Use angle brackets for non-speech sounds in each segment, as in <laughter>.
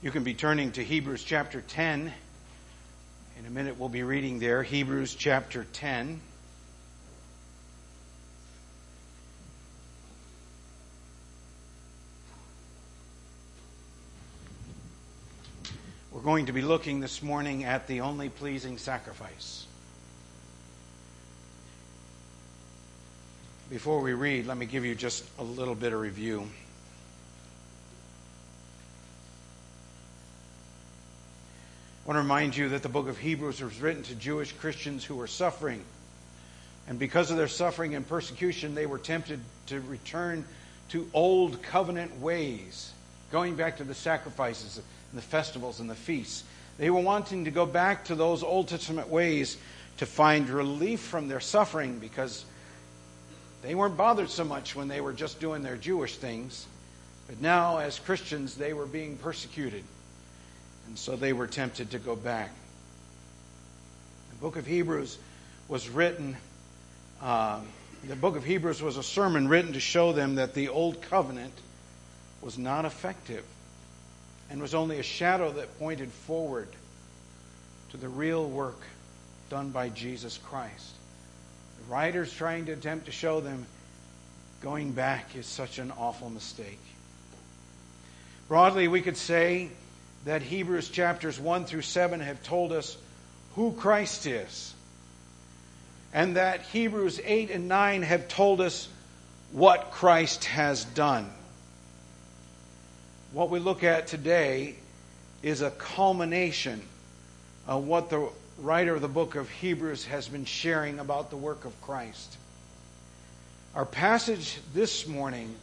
You can be turning to Hebrews chapter 10. In a minute, we'll be reading there, Hebrews chapter 10. We're going to be looking this morning at the only pleasing sacrifice. Before we read, let me give you just a little bit of review. I want to remind you that the book of Hebrews was written to Jewish Christians who were suffering. And because of their suffering and persecution, they were tempted to return to old covenant ways, going back to the sacrifices and the festivals and the feasts. They were wanting to go back to those Old Testament ways to find relief from their suffering because they weren't bothered so much when they were just doing their Jewish things. But now, as Christians, they were being persecuted. And so they were tempted to go back. The book of Hebrews was written, uh, the book of Hebrews was a sermon written to show them that the old covenant was not effective and was only a shadow that pointed forward to the real work done by Jesus Christ. The writer's trying to attempt to show them going back is such an awful mistake. Broadly, we could say that Hebrews chapters 1 through 7 have told us who Christ is. And that Hebrews 8 and 9 have told us what Christ has done. What we look at today is a culmination of what the writer of the book of Hebrews has been sharing about the work of Christ. Our passage this morning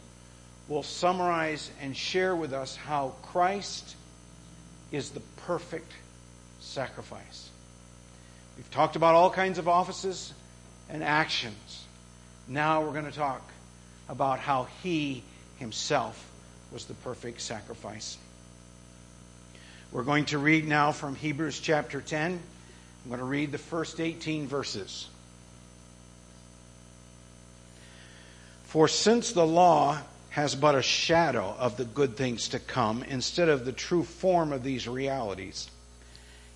will summarize and share with us how Christ is the perfect sacrifice. We've talked about all kinds of offices and actions. Now we're going to talk about how he himself was the perfect sacrifice. We're going to read now from Hebrews chapter 10. I'm going to read the first 18 verses. For since the law has but a shadow of the good things to come instead of the true form of these realities.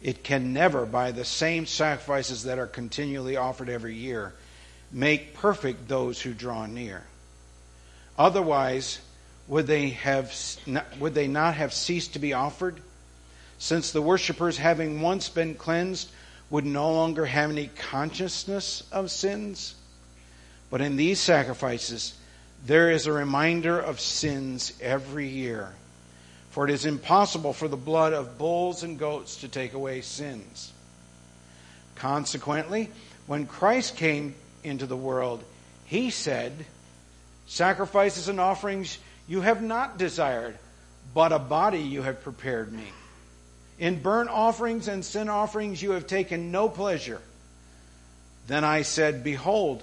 It can never, by the same sacrifices that are continually offered every year, make perfect those who draw near. Otherwise, would they, have, would they not have ceased to be offered? Since the worshippers, having once been cleansed, would no longer have any consciousness of sins? But in these sacrifices, there is a reminder of sins every year. For it is impossible for the blood of bulls and goats to take away sins. Consequently, when Christ came into the world, he said, Sacrifices and offerings you have not desired, but a body you have prepared me. In burnt offerings and sin offerings you have taken no pleasure. Then I said, Behold,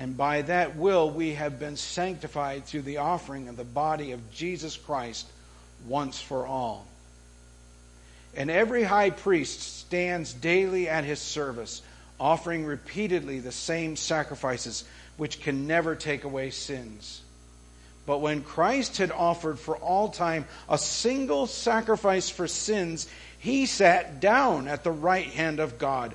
And by that will we have been sanctified through the offering of the body of Jesus Christ once for all. And every high priest stands daily at his service, offering repeatedly the same sacrifices which can never take away sins. But when Christ had offered for all time a single sacrifice for sins, he sat down at the right hand of God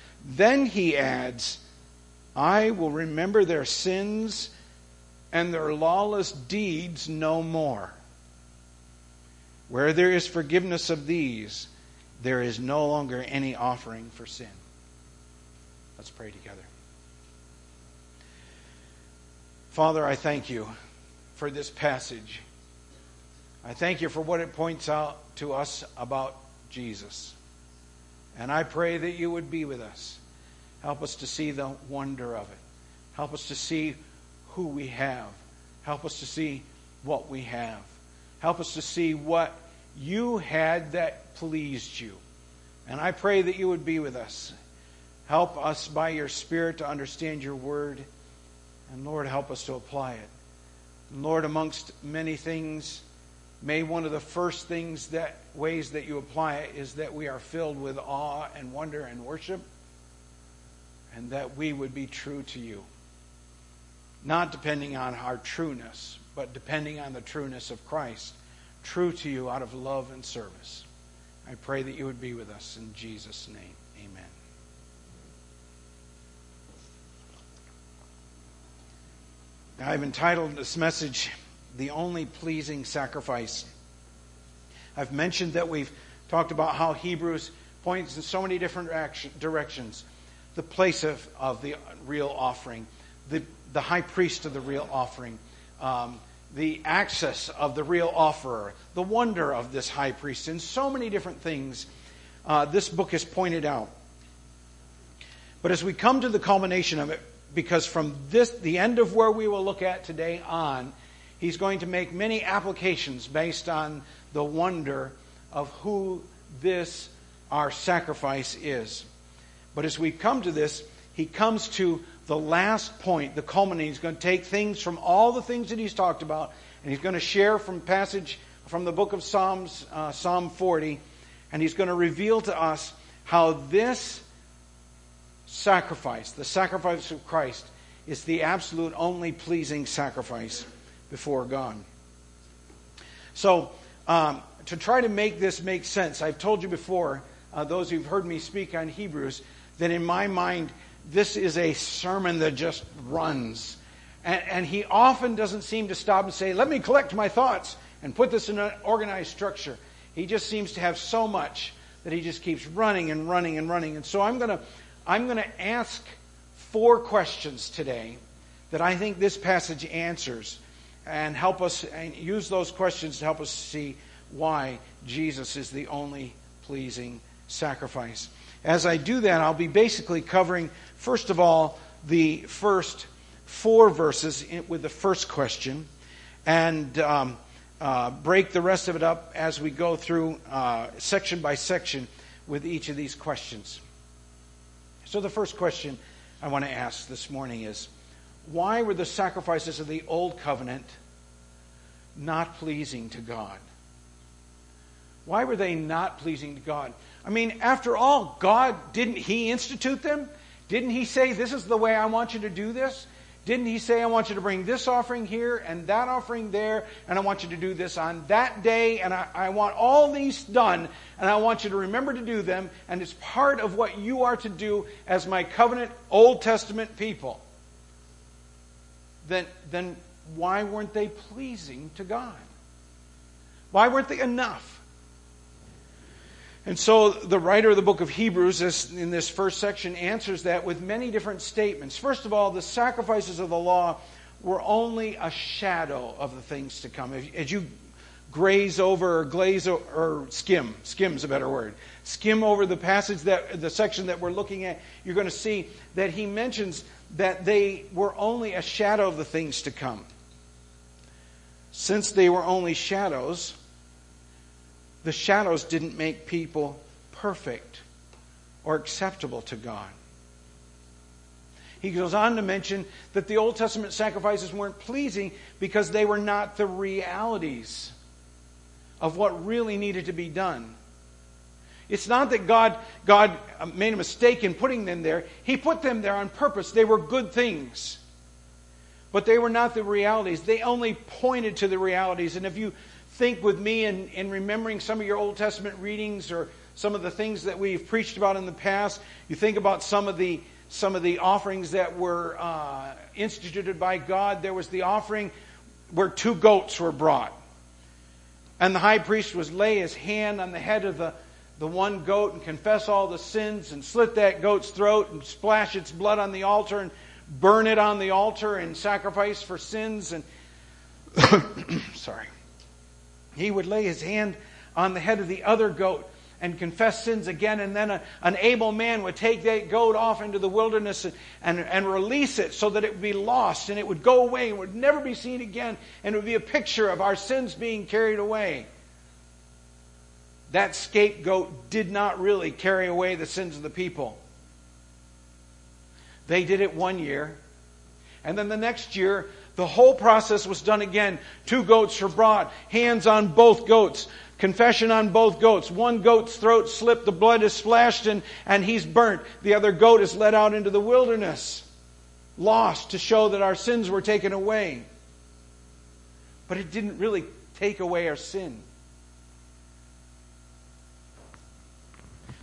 then he adds, I will remember their sins and their lawless deeds no more. Where there is forgiveness of these, there is no longer any offering for sin. Let's pray together. Father, I thank you for this passage. I thank you for what it points out to us about Jesus. And I pray that you would be with us. Help us to see the wonder of it. Help us to see who we have. Help us to see what we have. Help us to see what you had that pleased you. And I pray that you would be with us. Help us by your Spirit to understand your word. And Lord, help us to apply it. And Lord, amongst many things, may one of the first things that ways that you apply it is that we are filled with awe and wonder and worship, and that we would be true to you. Not depending on our trueness, but depending on the trueness of Christ, true to you out of love and service. I pray that you would be with us in Jesus' name. Amen. I've entitled this message, The Only Pleasing Sacrifice. I've mentioned that we've talked about how Hebrews points in so many different directions. The place of, of the real offering, the, the high priest of the real offering, um, the access of the real offerer, the wonder of this high priest, and so many different things uh, this book has pointed out. But as we come to the culmination of it, because from this, the end of where we will look at today on, he's going to make many applications based on the wonder of who this, our sacrifice, is. But as we come to this, he comes to the last point, the culminating. He's going to take things from all the things that he's talked about, and he's going to share from passage from the book of Psalms, uh, Psalm 40, and he's going to reveal to us how this sacrifice, the sacrifice of Christ, is the absolute only pleasing sacrifice before God. So, um, to try to make this make sense, I've told you before, uh, those who've heard me speak on Hebrews, that in my mind, this is a sermon that just runs. And, and, he often doesn't seem to stop and say, Let me collect my thoughts and put this in an organized structure. He just seems to have so much that he just keeps running and running and running. And so I'm going to I'm going to ask four questions today that I think this passage answers and help us and use those questions to help us see why Jesus is the only pleasing sacrifice. As I do that, I'll be basically covering, first of all, the first four verses with the first question and um, uh, break the rest of it up as we go through uh, section by section with each of these questions. So, the first question I want to ask this morning is why were the sacrifices of the Old Covenant not pleasing to God? Why were they not pleasing to God? I mean, after all, God, didn't He institute them? Didn't He say, This is the way I want you to do this? Didn't He say, I want you to bring this offering here and that offering there, and I want you to do this on that day, and I, I want all these done, and I want you to remember to do them, and it's part of what you are to do as my covenant Old Testament people? Then, then why weren't they pleasing to God? Why weren't they enough? And so the writer of the book of Hebrews, in this first section, answers that with many different statements. First of all, the sacrifices of the law were only a shadow of the things to come. As you graze over or glaze or, or skim, skim's a better word, skim over the passage that the section that we're looking at, you're going to see that he mentions that they were only a shadow of the things to come. Since they were only shadows, the shadows didn't make people perfect or acceptable to God. He goes on to mention that the Old Testament sacrifices weren't pleasing because they were not the realities of what really needed to be done. It's not that God, God made a mistake in putting them there. He put them there on purpose. They were good things. But they were not the realities. They only pointed to the realities. And if you think with me in, in remembering some of your Old Testament readings or some of the things that we've preached about in the past. You think about some of the some of the offerings that were uh, instituted by God. There was the offering where two goats were brought, and the high priest was lay his hand on the head of the the one goat and confess all the sins and slit that goat's throat and splash its blood on the altar and burn it on the altar and sacrifice for sins and <coughs> sorry he would lay his hand on the head of the other goat and confess sins again, and then a, an able man would take that goat off into the wilderness and, and, and, release it so that it would be lost and it would go away and would never be seen again, and it would be a picture of our sins being carried away. That scapegoat did not really carry away the sins of the people. They did it one year, and then the next year, the whole process was done again. Two goats were brought, hands on both goats, confession on both goats. One goat's throat slipped, the blood is splashed, and, and he's burnt. The other goat is led out into the wilderness, lost to show that our sins were taken away. But it didn't really take away our sin.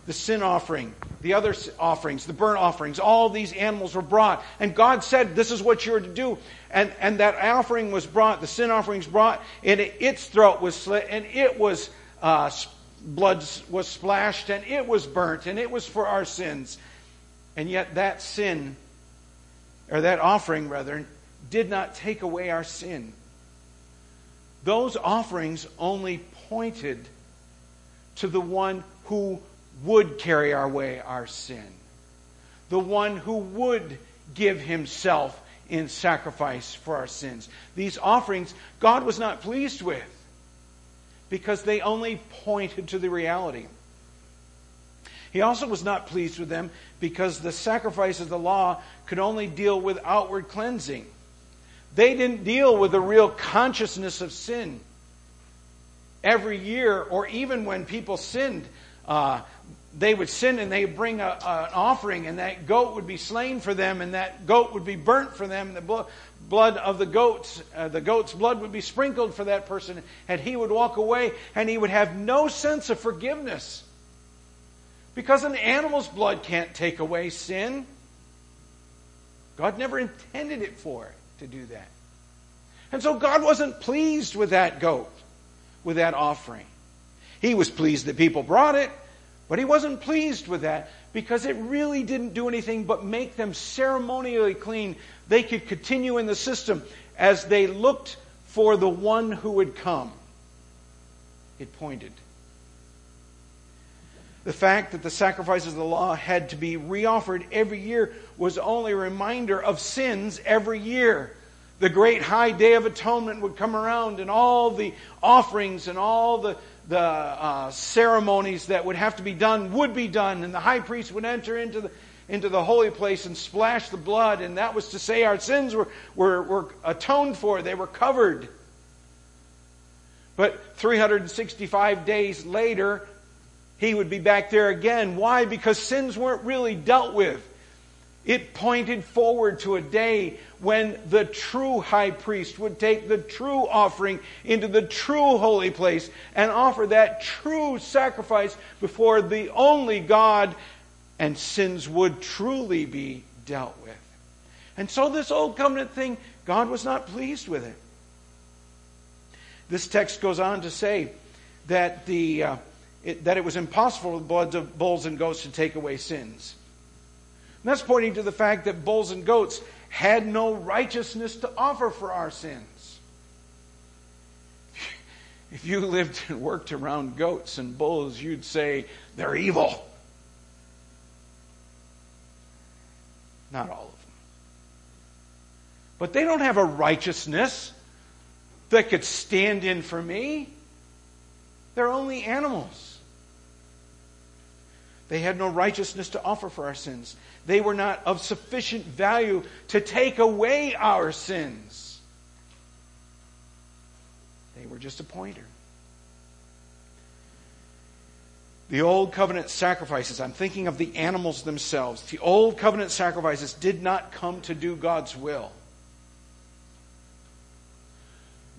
The sin offering, the other offerings, the burnt offerings, all these animals were brought. And God said, This is what you're to do. And, and that offering was brought, the sin offerings brought, and it, its throat was slit, and it was, uh, blood was splashed, and it was burnt, and it was for our sins. And yet that sin, or that offering rather, did not take away our sin. Those offerings only pointed to the one who would carry away our sin. The one who would give himself in sacrifice for our sins. These offerings God was not pleased with because they only pointed to the reality. He also was not pleased with them because the sacrifice of the law could only deal with outward cleansing. They didn't deal with the real consciousness of sin. Every year, or even when people sinned, uh, they would sin and they would bring a, a, an offering, and that goat would be slain for them, and that goat would be burnt for them. The blo- blood of the goats, uh, the goat's blood would be sprinkled for that person, and he would walk away, and he would have no sense of forgiveness. Because an animal's blood can't take away sin. God never intended it for to do that. And so God wasn't pleased with that goat, with that offering. He was pleased that people brought it. But he wasn't pleased with that because it really didn't do anything but make them ceremonially clean. They could continue in the system as they looked for the one who would come. It pointed. The fact that the sacrifices of the law had to be reoffered every year was only a reminder of sins every year. The great high day of atonement would come around, and all the offerings and all the, the uh, ceremonies that would have to be done would be done, and the high priest would enter into the into the holy place and splash the blood, and that was to say our sins were, were, were atoned for, they were covered. But 365 days later, he would be back there again. Why? Because sins weren't really dealt with. It pointed forward to a day when the true high priest would take the true offering into the true holy place and offer that true sacrifice before the only God, and sins would truly be dealt with. And so, this old covenant thing, God was not pleased with it. This text goes on to say that, the, uh, it, that it was impossible for the blood of bulls and goats to take away sins. That's pointing to the fact that bulls and goats had no righteousness to offer for our sins. <laughs> If you lived and worked around goats and bulls, you'd say they're evil. Not all of them. But they don't have a righteousness that could stand in for me. They're only animals. They had no righteousness to offer for our sins. They were not of sufficient value to take away our sins. They were just a pointer. The old covenant sacrifices, I'm thinking of the animals themselves. The old covenant sacrifices did not come to do God's will.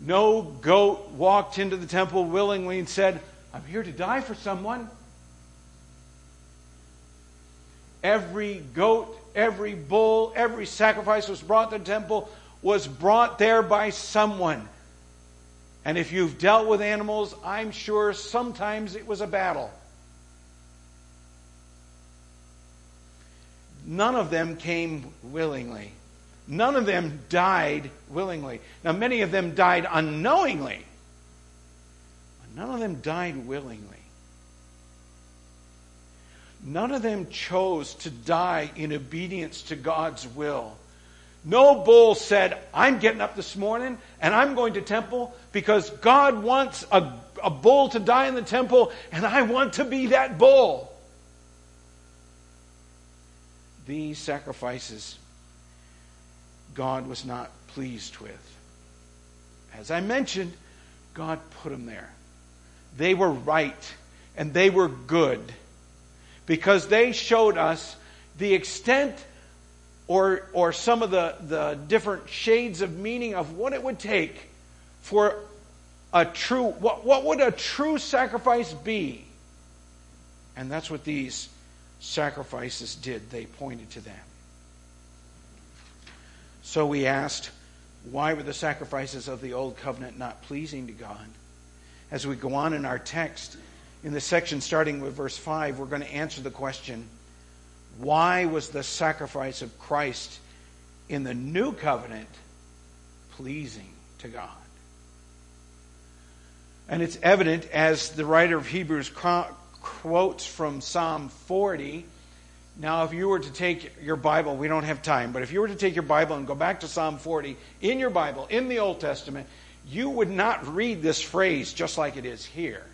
No goat walked into the temple willingly and said, I'm here to die for someone. Every goat, every bull, every sacrifice was brought to the temple was brought there by someone. And if you've dealt with animals, I'm sure sometimes it was a battle. None of them came willingly. None of them died willingly. Now, many of them died unknowingly, but none of them died willingly. None of them chose to die in obedience to God's will. No bull said, I'm getting up this morning and I'm going to temple because God wants a, a bull to die in the temple and I want to be that bull. These sacrifices God was not pleased with. As I mentioned, God put them there. They were right and they were good because they showed us the extent or, or some of the, the different shades of meaning of what it would take for a true, what, what would a true sacrifice be? And that's what these sacrifices did. They pointed to that. So we asked, why were the sacrifices of the old covenant not pleasing to God? As we go on in our text, in the section starting with verse 5, we're going to answer the question why was the sacrifice of Christ in the new covenant pleasing to God? And it's evident as the writer of Hebrews quotes from Psalm 40. Now, if you were to take your Bible, we don't have time, but if you were to take your Bible and go back to Psalm 40 in your Bible, in the Old Testament, you would not read this phrase just like it is here.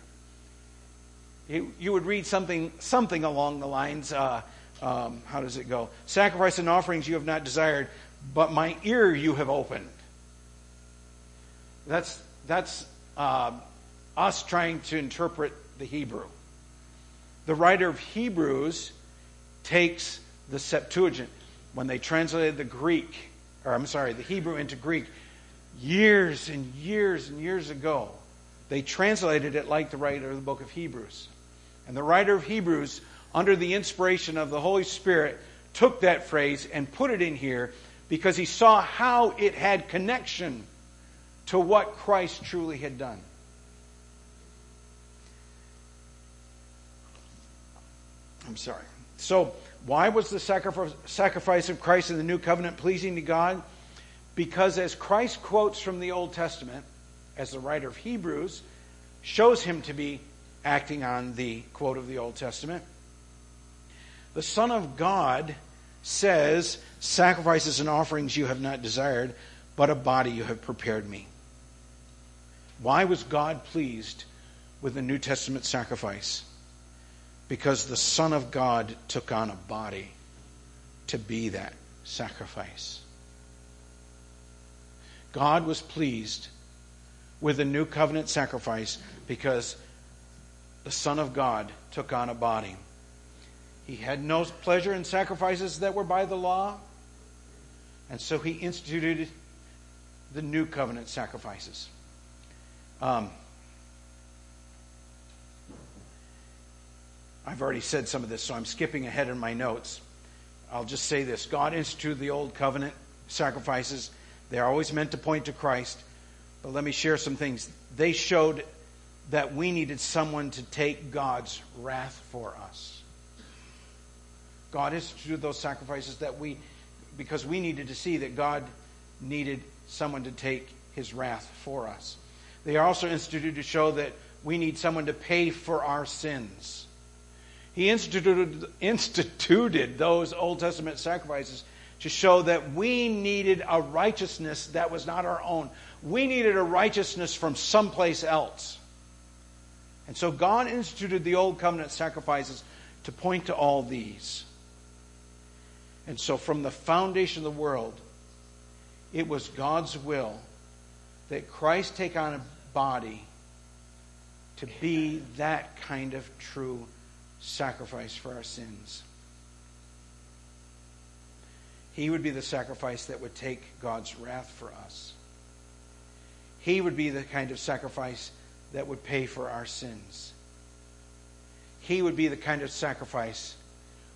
You, would read something, something along the lines, uh, um, how does it go? Sacrifice and offerings you have not desired, but my ear you have opened. That's, that's uh, us trying to interpret the Hebrew. The writer of Hebrews takes the Septuagint. When they translated the Greek, or I'm sorry, the Hebrew into Greek, years and years and years ago, they translated it like the writer of the book of Hebrews. And the writer of Hebrews under the inspiration of the Holy Spirit, took that phrase and put it in here because he saw how it had connection to what Christ truly had done. I'm sorry. So, why was the sacrifice of Christ in the new covenant pleasing to God? Because as Christ quotes from the Old Testament, as the writer of Hebrews shows him to be acting on the quote of the Old Testament, the Son of God says, Sacrifices and offerings you have not desired, but a body you have prepared me. Why was God pleased with the New Testament sacrifice? Because the Son of God took on a body to be that sacrifice. God was pleased with the new covenant sacrifice because the Son of God took on a body. He had no pleasure in sacrifices that were by the law. And so he instituted the new covenant sacrifices. Um, I've already said some of this, so I'm skipping ahead in my notes. I'll just say this God instituted the old covenant sacrifices. They're always meant to point to Christ. But let me share some things. They showed that we needed someone to take God's wrath for us. God instituted those sacrifices that we, because we needed to see that God needed someone to take his wrath for us. They are also instituted to show that we need someone to pay for our sins. He instituted, instituted those Old Testament sacrifices to show that we needed a righteousness that was not our own. We needed a righteousness from someplace else. And so God instituted the Old Covenant sacrifices to point to all these. And so, from the foundation of the world, it was God's will that Christ take on a body to be that kind of true sacrifice for our sins. He would be the sacrifice that would take God's wrath for us. He would be the kind of sacrifice that would pay for our sins. He would be the kind of sacrifice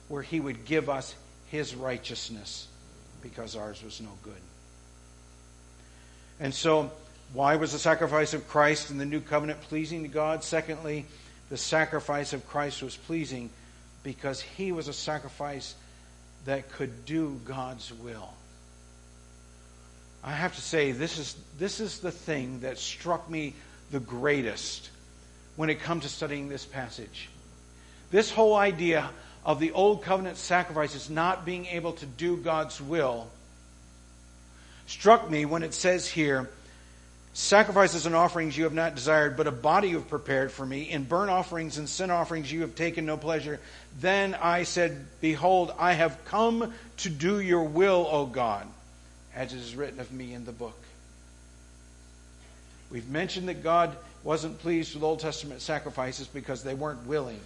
where He would give us his righteousness because ours was no good. And so, why was the sacrifice of Christ in the new covenant pleasing to God? Secondly, the sacrifice of Christ was pleasing because he was a sacrifice that could do God's will. I have to say, this is, this is the thing that struck me the greatest when it comes to studying this passage. This whole idea of the old covenant sacrifices not being able to do God's will struck me when it says here, Sacrifices and offerings you have not desired, but a body you have prepared for me. In burnt offerings and sin offerings you have taken no pleasure. Then I said, Behold, I have come to do your will, O God as it is written of me in the book. We've mentioned that God wasn't pleased with Old Testament sacrifices because they weren't willing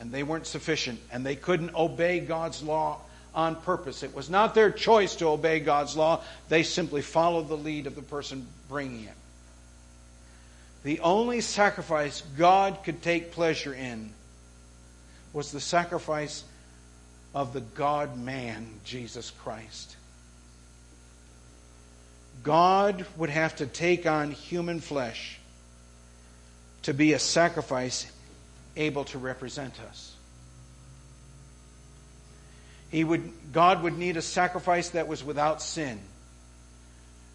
and they weren't sufficient and they couldn't obey God's law on purpose. It was not their choice to obey God's law, they simply followed the lead of the person bringing it. The only sacrifice God could take pleasure in was the sacrifice of the God man, Jesus Christ. God would have to take on human flesh to be a sacrifice able to represent us. He would, God would need a sacrifice that was without sin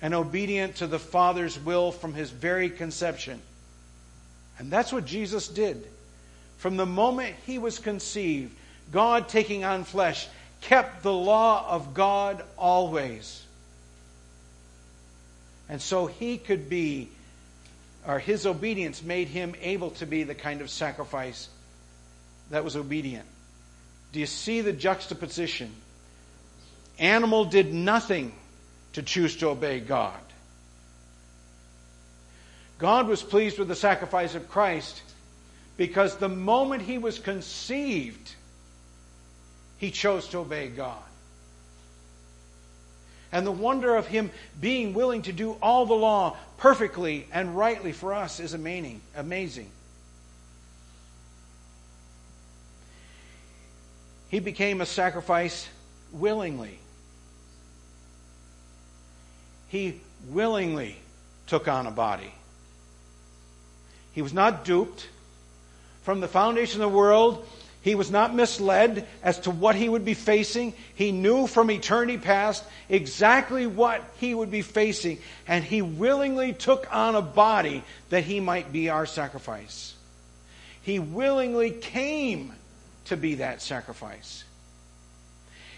and obedient to the Father's will from his very conception. And that's what Jesus did. From the moment he was conceived, God taking on flesh kept the law of God always. And so he could be, or his obedience made him able to be the kind of sacrifice that was obedient. Do you see the juxtaposition? Animal did nothing to choose to obey God. God was pleased with the sacrifice of Christ because the moment he was conceived, he chose to obey God. And the wonder of him being willing to do all the law perfectly and rightly for us is amazing. amazing. He became a sacrifice willingly. He willingly took on a body. He was not duped. From the foundation of the world, he was not misled as to what he would be facing. He knew from eternity past exactly what he would be facing, and he willingly took on a body that he might be our sacrifice. He willingly came to be that sacrifice.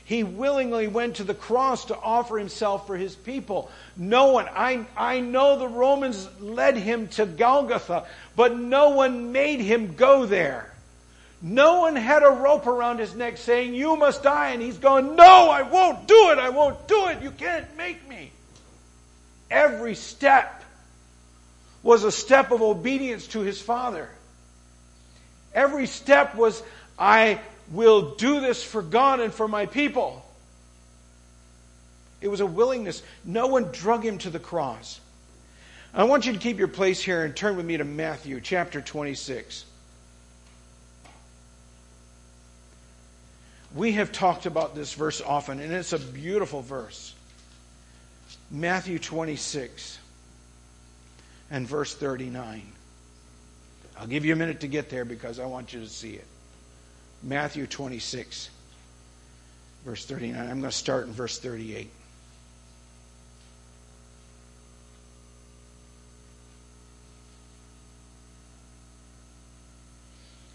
He willingly went to the cross to offer himself for his people. No one, I, I know the Romans led him to Golgotha, but no one made him go there. No one had a rope around his neck saying, You must die. And he's going, No, I won't do it. I won't do it. You can't make me. Every step was a step of obedience to his father. Every step was, I will do this for God and for my people. It was a willingness. No one drug him to the cross. I want you to keep your place here and turn with me to Matthew chapter 26. We have talked about this verse often, and it's a beautiful verse. Matthew 26 and verse 39. I'll give you a minute to get there because I want you to see it. Matthew 26, verse 39. I'm going to start in verse 38.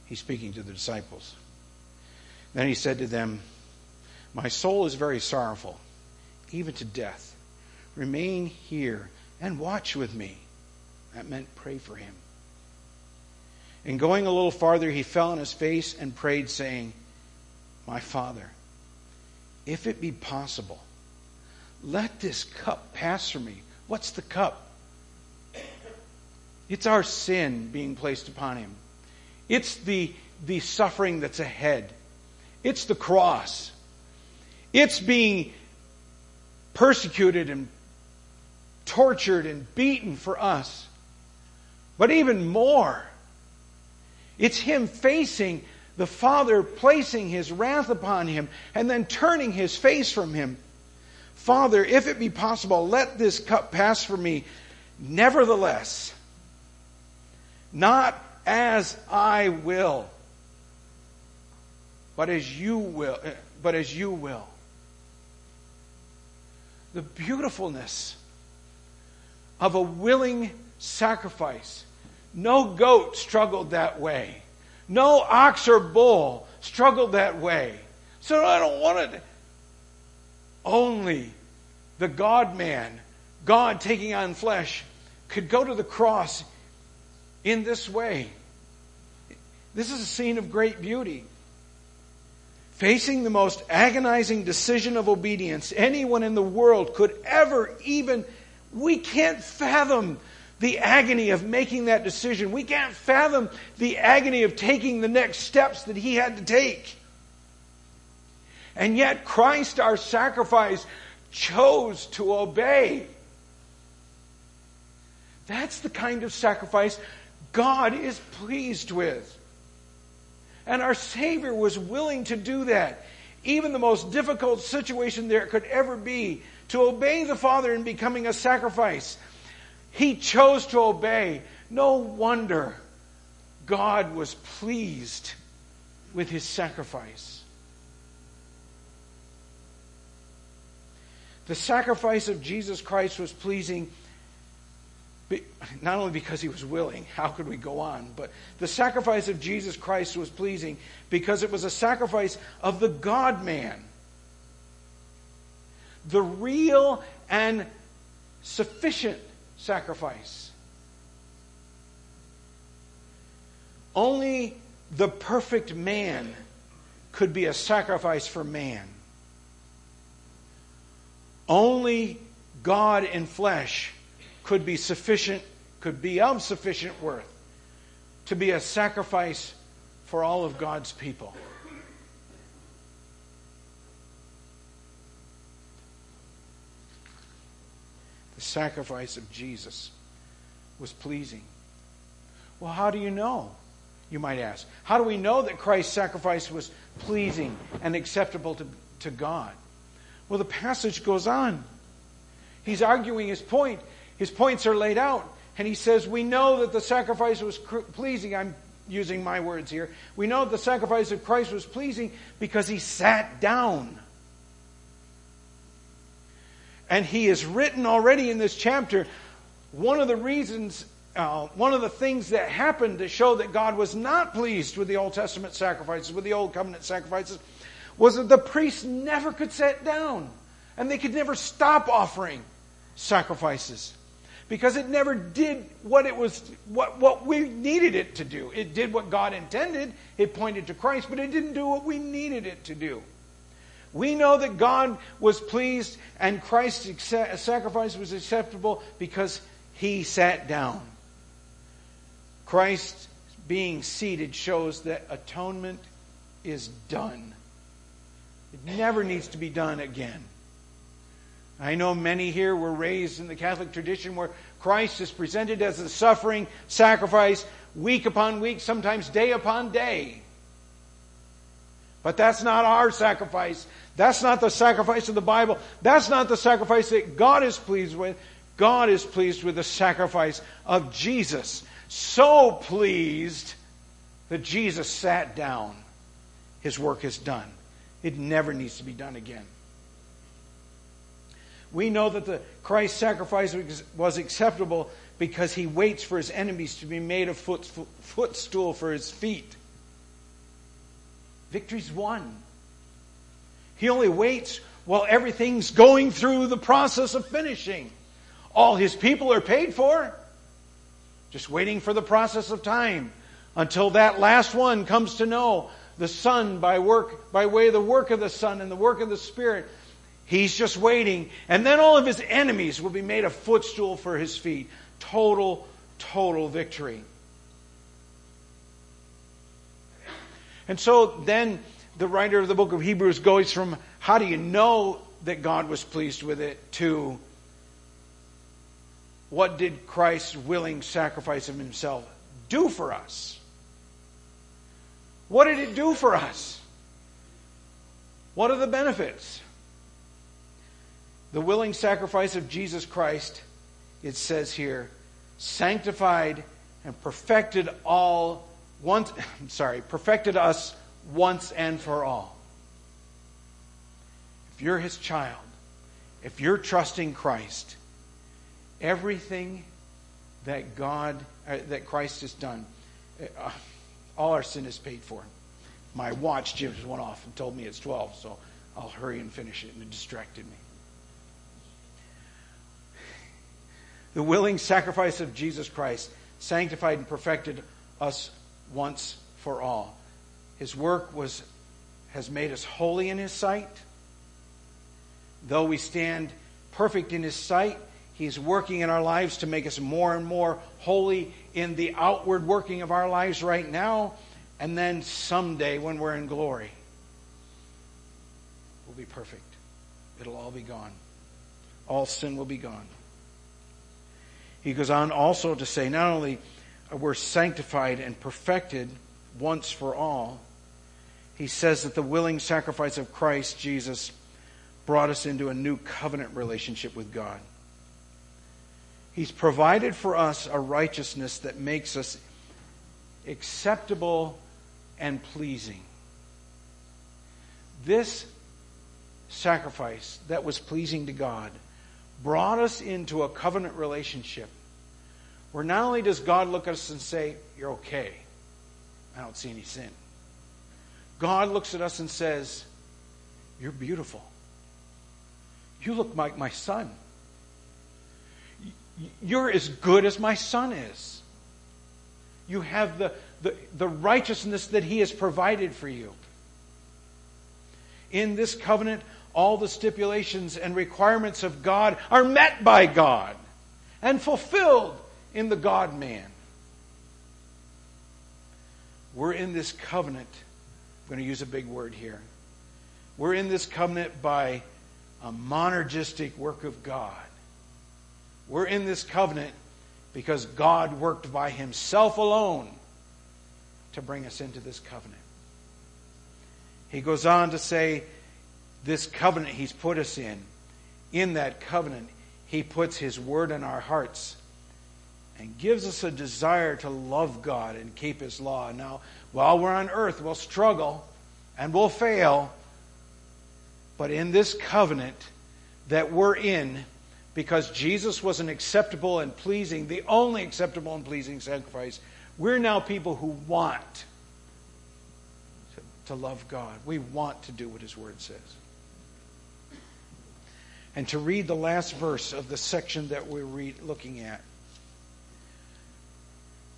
He's speaking to the disciples. Then he said to them, My soul is very sorrowful, even to death. Remain here and watch with me. That meant pray for him. And going a little farther, he fell on his face and prayed, saying, My Father, if it be possible, let this cup pass from me. What's the cup? It's our sin being placed upon him. It's the, the suffering that's ahead. It's the cross. It's being persecuted and tortured and beaten for us. But even more, it's him facing the Father, placing his wrath upon him, and then turning his face from him. Father, if it be possible, let this cup pass from me. Nevertheless, not as I will, but as you will, eh, but as you will. the beautifulness of a willing sacrifice. No goat struggled that way. No ox or bull struggled that way. So I don't want it. Only the God man, God taking on flesh, could go to the cross in this way. This is a scene of great beauty. Facing the most agonizing decision of obedience anyone in the world could ever even, we can't fathom the agony of making that decision. We can't fathom the agony of taking the next steps that he had to take. And yet, Christ, our sacrifice, chose to obey. That's the kind of sacrifice God is pleased with. And our Savior was willing to do that. Even the most difficult situation there could ever be, to obey the Father in becoming a sacrifice. He chose to obey. No wonder God was pleased with his sacrifice. The sacrifice of Jesus Christ was pleasing not only because he was willing, how could we go on? But the sacrifice of Jesus Christ was pleasing because it was a sacrifice of the God man. The real and sufficient sacrifice. Only the perfect man could be a sacrifice for man. Only God in flesh could be sufficient, could be of sufficient worth to be a sacrifice for all of God's people. The sacrifice of Jesus was pleasing. Well, how do you know? You might ask. How do we know that Christ's sacrifice was pleasing and acceptable to, to God? Well, the passage goes on. He's arguing his point his points are laid out. And he says, We know that the sacrifice was pleasing. I'm using my words here. We know the sacrifice of Christ was pleasing because he sat down. And he is written already in this chapter. One of the reasons, uh, one of the things that happened to show that God was not pleased with the Old Testament sacrifices, with the Old Covenant sacrifices, was that the priests never could sit down. And they could never stop offering sacrifices because it never did what it was what, what we needed it to do. It did what god intended. It pointed to christ but it didn't do what we needed it to do. We know that god was pleased and christ's sacrifice was acceptable because he sat down. Christ being seated shows that atonement is done. It never needs to be done again I know many here were raised in the Catholic tradition where Christ is presented as a suffering sacrifice week upon week, sometimes day upon day. But that's not our sacrifice. That's not the sacrifice of the Bible. That's not the sacrifice that God is pleased with. God is pleased with the sacrifice of Jesus. So pleased that Jesus sat down. His work is done. It never needs to be done again. We know that the Christ sacrifice was acceptable because he waits for his enemies to be made a foot, footstool for his feet. Victory's won. He only waits while everything's going through the process of finishing. All his people are paid for, just waiting for the process of time until that last one comes to know the Son by work by way of the work of the Son and the work of the Spirit He's just waiting. And then all of his enemies will be made a footstool for his feet. Total, total victory. And so then the writer of the book of Hebrews goes from how do you know that God was pleased with it to what did Christ's willing sacrifice of himself do for us? What did it do for us? What are the benefits? The willing sacrifice of Jesus Christ, it says here, sanctified and perfected all once <laughs> I'm sorry, perfected us once and for all. If you're his child, if you're trusting Christ, everything that God, uh, that Christ has done, uh, all our sin is paid for. My watch just went off and told me it's 12, so I'll hurry and finish it, and it distracted me. The willing sacrifice of Jesus Christ sanctified and perfected us once for all. His work was, has made us holy in His sight. Though we stand perfect in His sight, He's working in our lives to make us more and more holy in the outward working of our lives right now. And then someday, when we're in glory, we'll be perfect. It'll all be gone. All sin will be gone. He goes on also to say not only we're sanctified and perfected once for all, he says that the willing sacrifice of Christ Jesus brought us into a new covenant relationship with God. He's provided for us a righteousness that makes us acceptable and pleasing. This sacrifice that was pleasing to God brought us into a covenant relationship where not only does God look at us and say, You're okay, I don't see any sin. God looks at us and says, You're beautiful. You look like my son. You're as good as my son is. You have the, the, the righteousness that he has provided for you. In this covenant, all the stipulations and requirements of God are met by God and fulfilled in the God man. We're in this covenant. I'm going to use a big word here. We're in this covenant by a monergistic work of God. We're in this covenant because God worked by himself alone to bring us into this covenant. He goes on to say, this covenant he's put us in, in that covenant, he puts his word in our hearts and gives us a desire to love God and keep his law. Now, while we're on earth, we'll struggle and we'll fail, but in this covenant that we're in, because Jesus was an acceptable and pleasing, the only acceptable and pleasing sacrifice, we're now people who want to, love God. We want to do what His Word says. And to read the last verse of the section that we're looking at.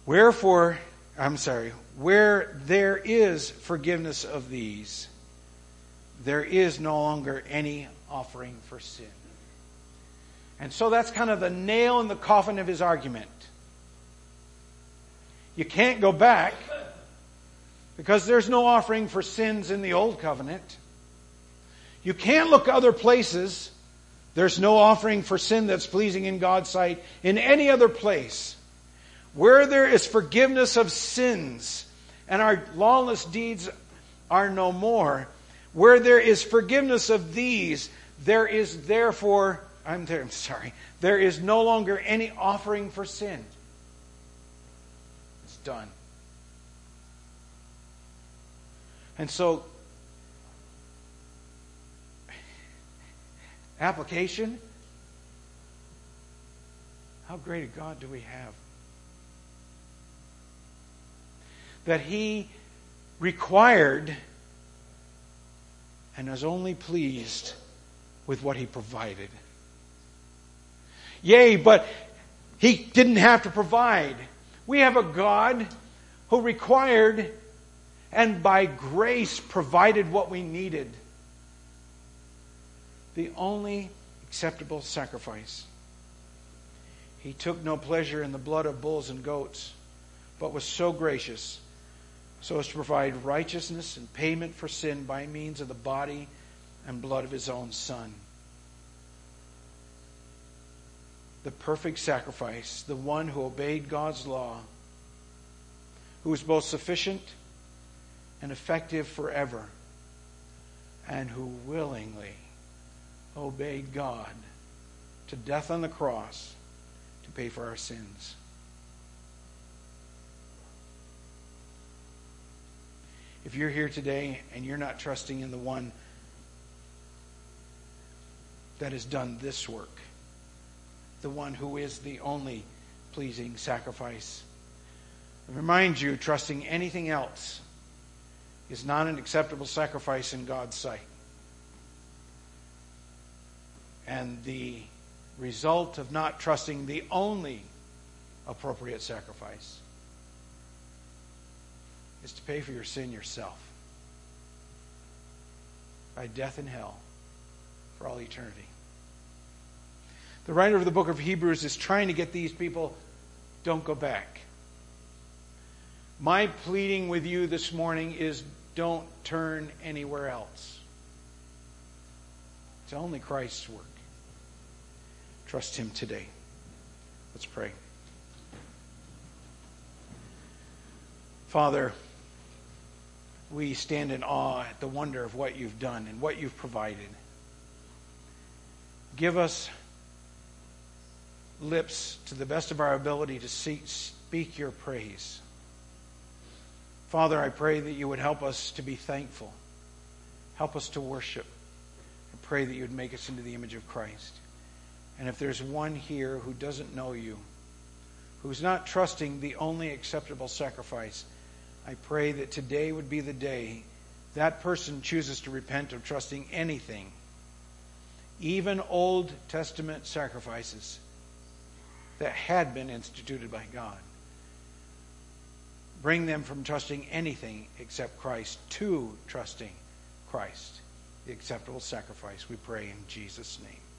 Wherefore, I'm sorry, where there is forgiveness of these, there is no longer any offering for sin. And so that's kind of the nail in the coffin of his argument. You can't go back because there's no offering for sins in the old covenant. You can't look other places. There's no offering for sin that's pleasing in God's sight in any other place. Where there is forgiveness of sins and our lawless deeds are no more, where there is forgiveness of these, there is therefore, I'm, there, I'm sorry, there is no longer any offering for sin. It's done. And so, application how great a God do we have? that he required and was only pleased with what he provided. Yea, but he didn't have to provide. We have a God who required and by grace provided what we needed. The only acceptable sacrifice. He took no pleasure in the blood of bulls and goats, but was so gracious so as to provide righteousness and payment for sin by means of the body and blood of his own Son. The perfect sacrifice, the one who obeyed God's law, who was both sufficient and effective forever, and who willingly obeyed God to death on the cross to pay for our sins. If you're here today and you're not trusting in the one that has done this work, the one who is the only pleasing sacrifice. I remind you, trusting anything else is not an acceptable sacrifice in God's sight. And the result of not trusting the only appropriate sacrifice is to pay for your sin yourself by death in hell for all eternity. The writer of the book of Hebrews is trying to get these people don't go back. My pleading with you this morning is don't turn anywhere else. It's only Christ's work. Trust Him today. Let's pray. Father, we stand in awe at the wonder of what you've done and what you've provided. Give us lips to the best of our ability to see, speak your praise. Father, I pray that you would help us to be thankful. Help us to worship. I pray that you would make us into the image of Christ. And if there's one here who doesn't know you, who's not trusting the only acceptable sacrifice, I pray that today would be the day that person chooses to repent of trusting anything, even Old Testament sacrifices that had been instituted by God. Bring them from trusting anything except Christ to trusting Christ, the acceptable sacrifice, we pray in Jesus' name.